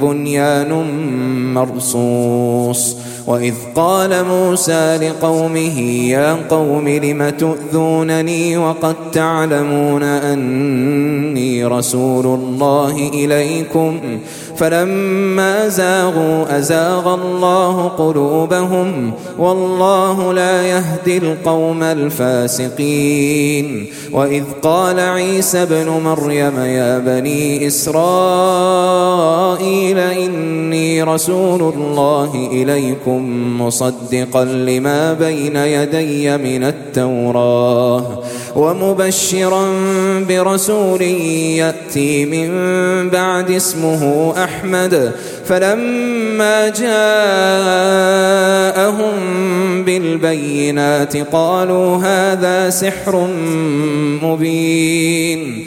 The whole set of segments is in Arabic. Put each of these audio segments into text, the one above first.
بنيان مرصوص. وإذ قال موسى لقومه يا قوم لم تؤذونني وقد تعلمون أني رسول الله إليكم؟ فلما زاغوا أزاغ الله قلوبهم والله لا يهدي القوم الفاسقين. وإذ قال عيسى ابن مريم يا بني إسرائيل إني رسول الله إليكم مصدقا لما بين يدي من التوراة. ومبشرا برسول يأتي من بعد اسمه أحمد. فلما جاءهم بالبينات قالوا هذا سحر مبين.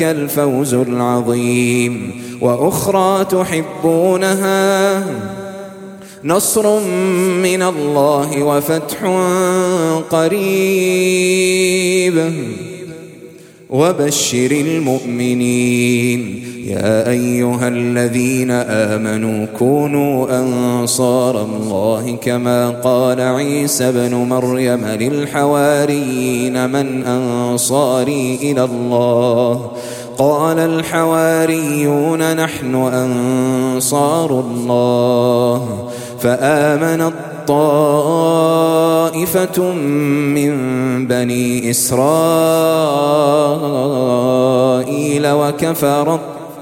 الفوز العظيم. وأخرى تحبونها نصر من الله وفتح قريب. وبشر المؤمنين. يا أيها الذين آمنوا كونوا أنصار الله كما قال عيسى بن مريم للحواريين من أنصاري إلى الله. قال الحواريون نحن أنصار الله. فآمن طائفة من بني إسرائيل وكفر الطائفة